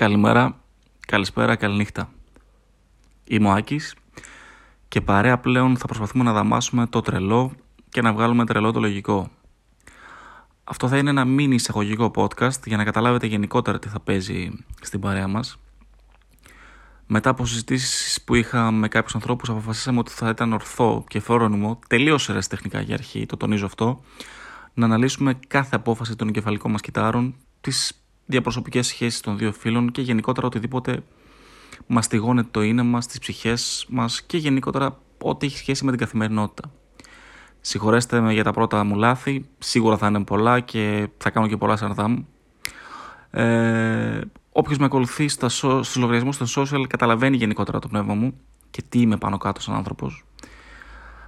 Καλημέρα, καλησπέρα, καληνύχτα. Είμαι ο Άκης και παρέα πλέον θα προσπαθούμε να δαμάσουμε το τρελό και να βγάλουμε τρελό το λογικό. Αυτό θα είναι ένα μίνι εισαγωγικό podcast για να καταλάβετε γενικότερα τι θα παίζει στην παρέα μας. Μετά από συζητήσεις που είχα με κάποιους ανθρώπους, αποφασίσαμε ότι θα ήταν ορθό και φρόνιμο, τελείως τεχνικά για αρχή, το τονίζω αυτό, να αναλύσουμε κάθε απόφαση των εγκεφαλικών μας κυτάρων, τις διαπροσωπικές σχέσεις των δύο φίλων και γενικότερα οτιδήποτε μαστιγώνεται το είναι μας, τις ψυχές μας και γενικότερα ό,τι έχει σχέση με την καθημερινότητα. Συγχωρέστε με για τα πρώτα μου λάθη, σίγουρα θα είναι πολλά και θα κάνω και πολλά σαρδά μου. Ε, Όποιος με ακολουθεί στα, στους λογαριασμούς των social καταλαβαίνει γενικότερα το πνεύμα μου και τι είμαι πάνω κάτω σαν άνθρωπος.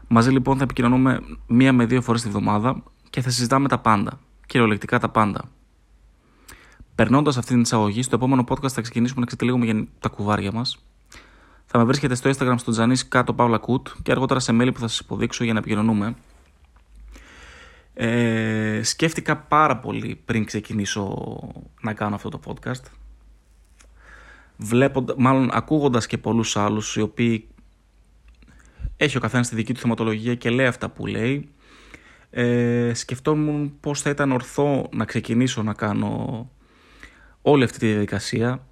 Μαζί λοιπόν θα επικοινωνούμε μία με δύο φορές τη βδομάδα και θα συζητάμε τα πάντα, κυριολεκτικά τα πάντα. Περνώντας αυτή την εισαγωγή, στο επόμενο podcast θα ξεκινήσουμε να ξετυλίγουμε για τα κουβάρια μας. Θα με βρίσκετε στο Instagram στο Τζανίς κάτω Παύλα Κουτ και αργότερα σε μέλη που θα σας υποδείξω για να επικοινωνούμε. Ε, σκέφτηκα πάρα πολύ πριν ξεκινήσω να κάνω αυτό το podcast. Βλέποντα, μάλλον ακούγοντας και πολλούς άλλους οι οποίοι έχει ο καθένας τη δική του θεματολογία και λέει αυτά που λέει ε, σκεφτόμουν πώς θα ήταν ορθό να ξεκινήσω να κάνω όλη αυτή τη διαδικασία.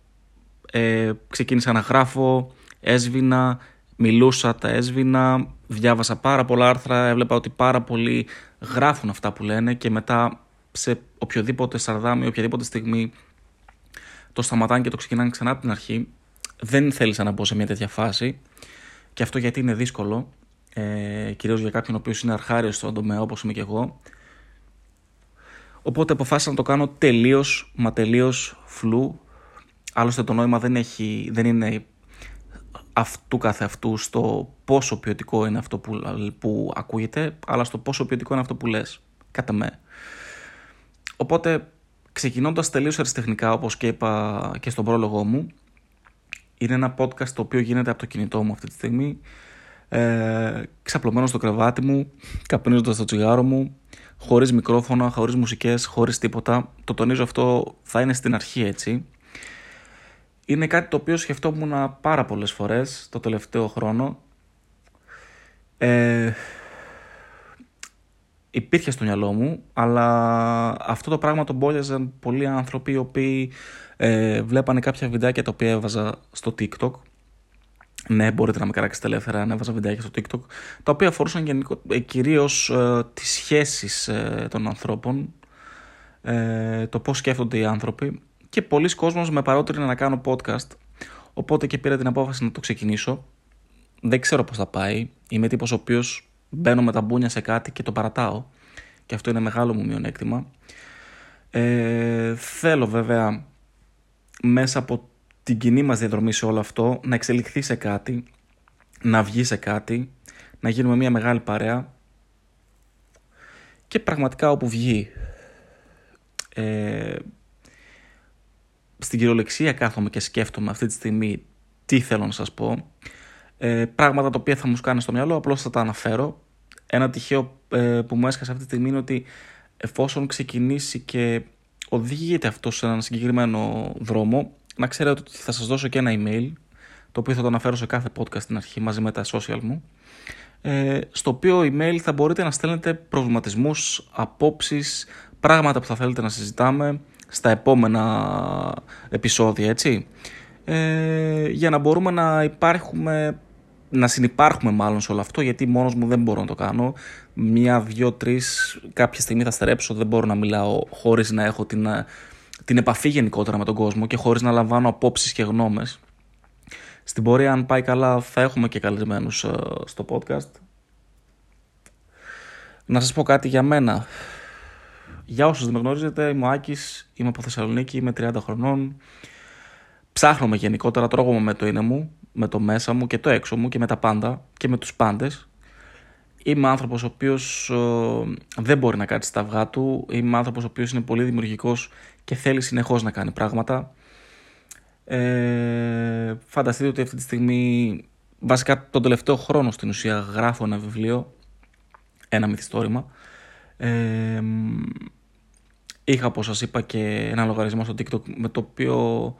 Ε, ξεκίνησα να γράφω, έσβηνα, μιλούσα, τα έσβηνα, διάβασα πάρα πολλά άρθρα, έβλεπα ότι πάρα πολλοί γράφουν αυτά που λένε και μετά σε οποιοδήποτε σαρδάμι, οποιαδήποτε στιγμή το σταματάνε και το ξεκινάνε ξανά από την αρχή. Δεν θέλησα να μπω σε μια τέτοια φάση και αυτό γιατί είναι δύσκολο, ε, κυρίως για κάποιον ο οποίος είναι αρχάριος στον τομέα όπως είμαι και εγώ Οπότε αποφάσισα να το κάνω τελείως μα τελείως φλού. Άλλωστε το νόημα δεν, έχει, δεν είναι αυτού καθε αυτού στο πόσο ποιοτικό είναι αυτό που, που ακούγεται, αλλά στο πόσο ποιοτικό είναι αυτό που λες, κατά με. Οπότε, ξεκινώντας τελείως αριστεχνικά, όπως και είπα και στον πρόλογο μου, είναι ένα podcast το οποίο γίνεται από το κινητό μου αυτή τη στιγμή, ε, ξαπλωμένος στο κρεβάτι μου, καπνίζοντας το τσιγάρο μου, χωρίς μικρόφωνα, χωρίς μουσικές, χωρίς τίποτα. Το τονίζω αυτό θα είναι στην αρχή έτσι. Είναι κάτι το οποίο σκεφτόμουν πάρα πολλές φορές το τελευταίο χρόνο. Ε, υπήρχε στο μυαλό μου, αλλά αυτό το πράγμα τον μπόλιαζαν πολλοί άνθρωποι οι οποίοι ε, βλέπανε κάποια βιντεάκια τα οποία έβαζα στο TikTok ναι, μπορείτε να με καράξετε ελεύθερα, ανέβαζα βιντεάκια στο TikTok, τα οποία αφορούσαν γενικο, ε, κυρίως ε, τις σχέσεις ε, των ανθρώπων, ε, το πώς σκέφτονται οι άνθρωποι. Και πολλοί κόσμος με παρότρινε να κάνω podcast, οπότε και πήρα την απόφαση να το ξεκινήσω. Δεν ξέρω πώς θα πάει, είμαι τύπος ο οποίος μπαίνω με τα μπούνια σε κάτι και το παρατάω. Και αυτό είναι μεγάλο μου μειονέκτημα. Ε, θέλω βέβαια μέσα από την κοινή μας διαδρομή σε όλο αυτό, να εξελιχθεί σε κάτι, να βγει σε κάτι, να γίνουμε μια μεγάλη παρέα και πραγματικά όπου βγει. Ε, στην κυριολεξία κάθομαι και σκέφτομαι αυτή τη στιγμή τι θέλω να σας πω. Ε, πράγματα τα οποία θα μου σκάνε στο μυαλό, απλώς θα τα αναφέρω. Ένα τυχαίο ε, που μου έσκασε αυτή τη στιγμή είναι ότι εφόσον ξεκινήσει και οδηγείται αυτό σε έναν συγκεκριμένο δρόμο, να ξέρετε ότι θα σας δώσω και ένα email, το οποίο θα το αναφέρω σε κάθε podcast στην αρχή μαζί με τα social μου, ε, στο οποίο email θα μπορείτε να στέλνετε προβληματισμούς, απόψεις, πράγματα που θα θέλετε να συζητάμε στα επόμενα επεισόδια, έτσι. Ε, για να μπορούμε να υπάρχουμε να συνεπάρχουμε μάλλον σε όλο αυτό γιατί μόνος μου δεν μπορώ να το κάνω μία, δυο, τρεις κάποια στιγμή θα στερέψω δεν μπορώ να μιλάω χωρίς να έχω την την επαφή γενικότερα με τον κόσμο και χωρίς να λαμβάνω απόψεις και γνώμες. Στην πορεία αν πάει καλά θα έχουμε και καλεσμένους ε, στο podcast. Να σας πω κάτι για μένα. Για όσους δεν με γνωρίζετε, είμαι ο Άκης, είμαι από Θεσσαλονίκη, είμαι 30 χρονών. Ψάχνομαι γενικότερα, τρώγομαι με το είναι μου, με το μέσα μου και το έξω μου και με τα πάντα και με τους πάντες. Είμαι άνθρωπος ο οποίος ε, δεν μπορεί να κάτσει στα αυγά του. Είμαι άνθρωπος ο οποίος είναι πολύ δημιουργικός και θέλει συνεχώς να κάνει πράγματα. Ε, φανταστείτε ότι αυτή τη στιγμή, βασικά τον τελευταίο χρόνο στην ουσία γράφω ένα βιβλίο, ένα μυθιστόρημα. Ε, είχα όπως σας είπα και ένα λογαριασμό στο TikTok με το οποίο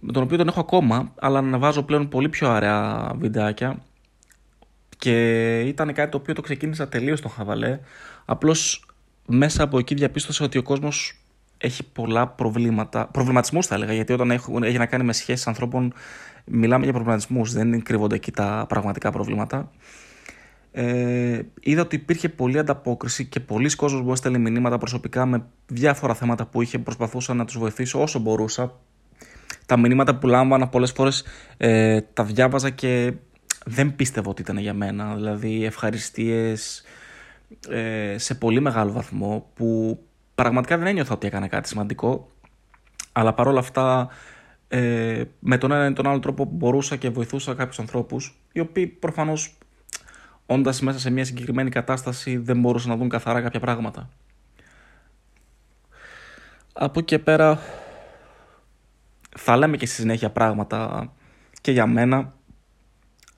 με τον οποίο τον έχω ακόμα, αλλά ανεβάζω πλέον πολύ πιο αραιά βιντεάκια και ήταν κάτι το οποίο το ξεκίνησα τελείως στο χαβαλέ. Απλώς μέσα από εκεί διαπίστωσα ότι ο κόσμος έχει πολλά προβλήματα, προβληματισμούς θα έλεγα, γιατί όταν έχει να κάνει με σχέσεις ανθρώπων μιλάμε για προβληματισμούς, δεν κρύβονται εκεί τα πραγματικά προβλήματα. Ε, είδα ότι υπήρχε πολλή ανταπόκριση και πολλοί κόσμος μου έστελνε μηνύματα προσωπικά με διάφορα θέματα που είχε προσπαθούσα να τους βοηθήσω όσο μπορούσα. Τα μηνύματα που λάμβανα πολλές φορές ε, τα διάβαζα και δεν πίστευα ότι ήταν για μένα. Δηλαδή ευχαριστίες ε, σε πολύ μεγάλο βαθμό που πραγματικά δεν ένιωθα ότι έκανα κάτι σημαντικό. Αλλά παρόλα αυτά ε, με τον ένα ή τον άλλο τρόπο μπορούσα και βοηθούσα κάποιους ανθρώπους οι οποίοι προφανώς όντας μέσα σε μια συγκεκριμένη κατάσταση δεν μπορούσαν να δουν καθαρά κάποια πράγματα. Από εκεί και πέρα θα λέμε και στη συνέχεια πράγματα και για μένα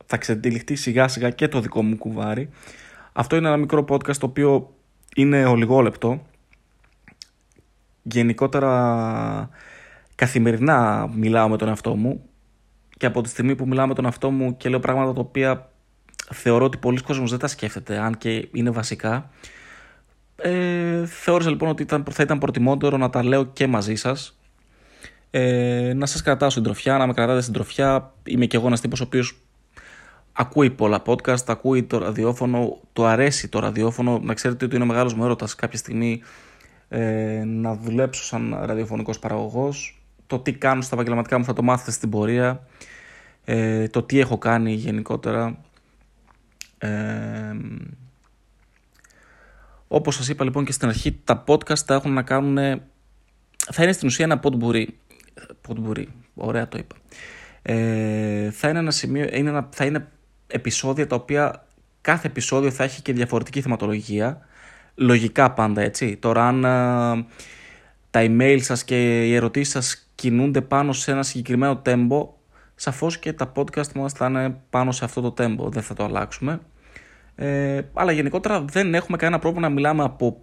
θα ξετυλιχτεί σιγά σιγά και το δικό μου κουβάρι. Αυτό είναι ένα μικρό podcast το οποίο είναι ολιγόλεπτο. Γενικότερα καθημερινά μιλάω με τον εαυτό μου και από τη στιγμή που μιλάω με τον εαυτό μου και λέω πράγματα τα οποία θεωρώ ότι πολλοί κόσμος δεν τα σκέφτεται αν και είναι βασικά ε, θεώρησα λοιπόν ότι ήταν, θα ήταν προτιμότερο να τα λέω και μαζί σας ε, να σας κρατάω στην τροφιά, να με κρατάτε στην τροφιά είμαι και εγώ ένας τύπος ο οποίος ακούει πολλά podcast, ακούει το ραδιόφωνο, του αρέσει το ραδιόφωνο. Να ξέρετε ότι είναι ο μεγάλος μου έρωτας κάποια στιγμή ε, να δουλέψω σαν ραδιοφωνικός παραγωγός. Το τι κάνω στα επαγγελματικά μου θα το μάθετε στην πορεία. Ε, το τι έχω κάνει γενικότερα. Ε, όπως σας είπα λοιπόν και στην αρχή, τα podcast τα έχουν να κάνουν... Θα είναι στην ουσία ένα potpourri. Potpourri, ωραία το είπα. Ε, θα είναι ένα σημείο, είναι ένα, θα είναι επεισόδια τα οποία κάθε επεισόδιο θα έχει και διαφορετική θεματολογία. Λογικά πάντα έτσι. Τώρα αν τα email σας και οι ερωτήσεις σας κινούνται πάνω σε ένα συγκεκριμένο τέμπο, σαφώς και τα podcast μας θα είναι πάνω σε αυτό το τέμπο, δεν θα το αλλάξουμε. Ε, αλλά γενικότερα δεν έχουμε κανένα πρόβλημα να μιλάμε από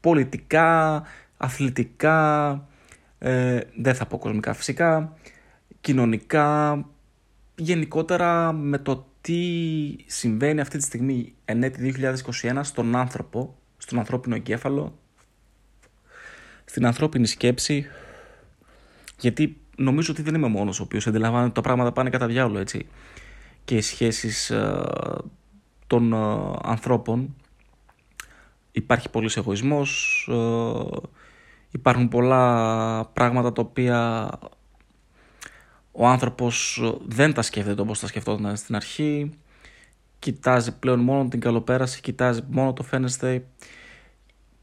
πολιτικά, αθλητικά, ε, δεν θα πω κοσμικά φυσικά, κοινωνικά, γενικότερα με το τι συμβαίνει αυτή τη στιγμή εν έτη 2021 στον άνθρωπο, στον ανθρώπινο εγκέφαλο, στην ανθρώπινη σκέψη, γιατί νομίζω ότι δεν είμαι μόνος ο οποίος αντιλαμβάνεται ότι τα πράγματα πάνε κατά διάολο, έτσι, και οι σχέσεις ε, των ε, ανθρώπων. Υπάρχει πολύς εγωισμός, ε, υπάρχουν πολλά πράγματα τα οποία ο άνθρωπος δεν τα σκέφτεται όπως τα σκεφτόταν στην αρχή, κοιτάζει πλέον μόνο την καλοπέραση, κοιτάζει μόνο το φαίνεστε.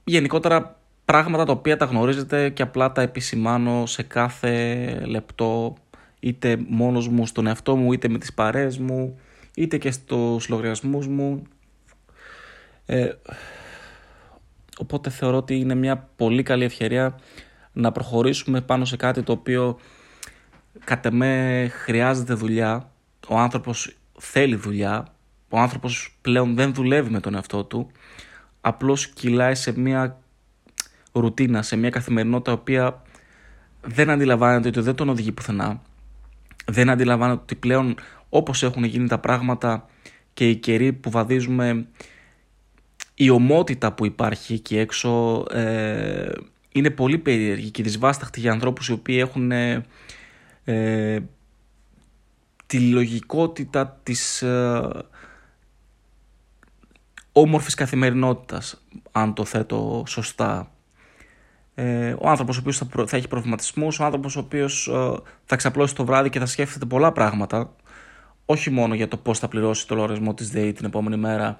Γενικότερα πράγματα τα οποία τα γνωρίζετε και απλά τα επισημάνω σε κάθε λεπτό είτε μόνος μου στον εαυτό μου είτε με τις παρέες μου είτε και στους λογαριασμούς μου ε, οπότε θεωρώ ότι είναι μια πολύ καλή ευκαιρία να προχωρήσουμε πάνω σε κάτι το οποίο κατ' εμέ χρειάζεται δουλειά, ο άνθρωπος θέλει δουλειά, ο άνθρωπος πλέον δεν δουλεύει με τον εαυτό του, απλώς κυλάει σε μια ρουτίνα, σε μια καθημερινότητα η οποία δεν αντιλαμβάνεται ότι δεν τον οδηγεί πουθενά. Δεν αντιλαμβάνεται ότι πλέον όπως έχουν γίνει τα πράγματα και οι καιροί που βαδίζουμε η ομότητα που υπάρχει εκεί έξω ε, είναι πολύ περίεργη και δυσβάσταχτη για ανθρώπους οι οποίοι έχουν ε, τη λογικότητα της ε, όμορφης καθημερινότητας, αν το θέτω σωστά. Ε, ο άνθρωπος ο οποίος θα, θα έχει προβληματισμούς, ο άνθρωπος ο οποίος ε, θα ξαπλώσει το βράδυ και θα σκέφτεται πολλά πράγματα, όχι μόνο για το πώς θα πληρώσει το λογαριασμό της ΔΕΗ την επόμενη μέρα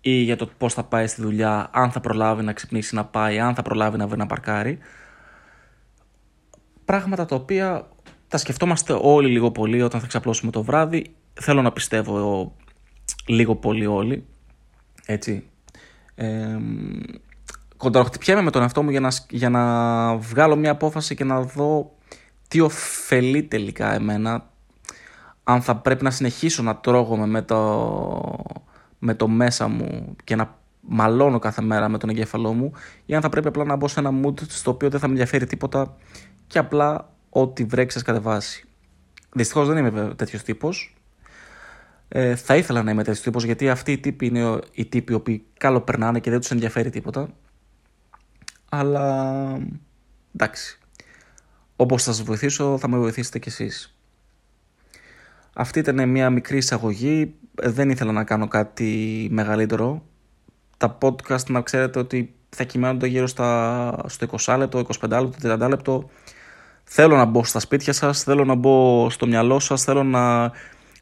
ή για το πώς θα πάει στη δουλειά, αν θα προλάβει να ξυπνήσει να πάει, αν θα προλάβει να βρει να παρκάρει. Πράγματα τα οποία τα σκεφτόμαστε όλοι λίγο πολύ όταν θα ξαπλώσουμε το βράδυ. Θέλω να πιστεύω λίγο πολύ όλοι. Έτσι. Ε, κονταροχτυπιέμαι με τον εαυτό μου για να, για να βγάλω μια απόφαση και να δω τι ωφελεί τελικά εμένα. Αν θα πρέπει να συνεχίσω να τρώγομαι με το, με το μέσα μου και να μαλώνω κάθε μέρα με τον εγκέφαλό μου ή αν θα πρέπει απλά να μπω σε ένα mood στο οποίο δεν θα με ενδιαφέρει τίποτα και απλά ό,τι βρέξει σας κατεβάσει. Δυστυχώς δεν είμαι τέτοιος τύπος. Ε, θα ήθελα να είμαι τέτοιος τύπος γιατί αυτοί οι τύποι είναι οι τύποι οι οποίοι καλοπερνάνε και δεν τους ενδιαφέρει τίποτα. Αλλά εντάξει. Όπως θα σας βοηθήσω, θα με βοηθήσετε κι εσείς. Αυτή ήταν μια μικρή εισαγωγή. Δεν ήθελα να κάνω κάτι μεγαλύτερο. Τα podcast να ξέρετε ότι θα κυμαίνονται γύρω στα, στο 20 λεπτό, 25 λεπτό, 30 λεπτό. Θέλω να μπω στα σπίτια σας, θέλω να μπω στο μυαλό σας, θέλω να,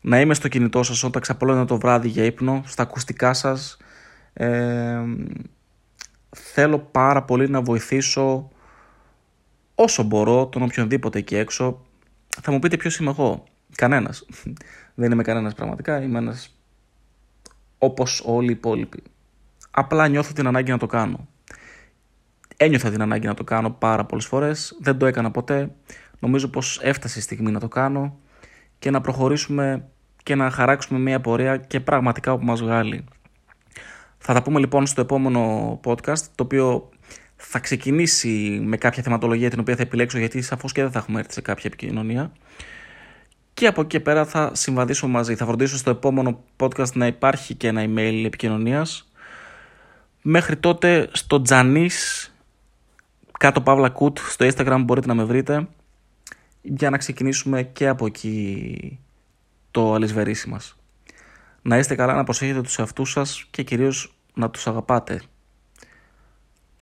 να είμαι στο κινητό σας όταν ξαπλώνετε το βράδυ για ύπνο, στα ακουστικά σας. Ε, θέλω πάρα πολύ να βοηθήσω όσο μπορώ τον οποιονδήποτε εκεί έξω. Θα μου πείτε ποιος είμαι εγώ. Κανένας. Δεν είμαι κανένας πραγματικά, είμαι ένας όπως όλοι οι υπόλοιποι. Απλά νιώθω την ανάγκη να το κάνω. Ένιωθα την ανάγκη να το κάνω πάρα πολλές φορές, δεν το έκανα ποτέ. Νομίζω πως έφτασε η στιγμή να το κάνω και να προχωρήσουμε και να χαράξουμε μια πορεία και πραγματικά όπου μας βγάλει. Θα τα πούμε λοιπόν στο επόμενο podcast, το οποίο θα ξεκινήσει με κάποια θεματολογία την οποία θα επιλέξω γιατί σαφώς και δεν θα έχουμε έρθει σε κάποια επικοινωνία. Και από εκεί και πέρα θα συμβαδίσω μαζί. Θα φροντίσω στο επόμενο podcast να υπάρχει και ένα email επικοινωνίας. Μέχρι τότε στο Τζανής κάτω Παύλα Κουτ στο Instagram μπορείτε να με βρείτε για να ξεκινήσουμε και από εκεί το αλυσβερίσι μας. Να είστε καλά, να προσέχετε τους εαυτούς σας και κυρίως να τους αγαπάτε.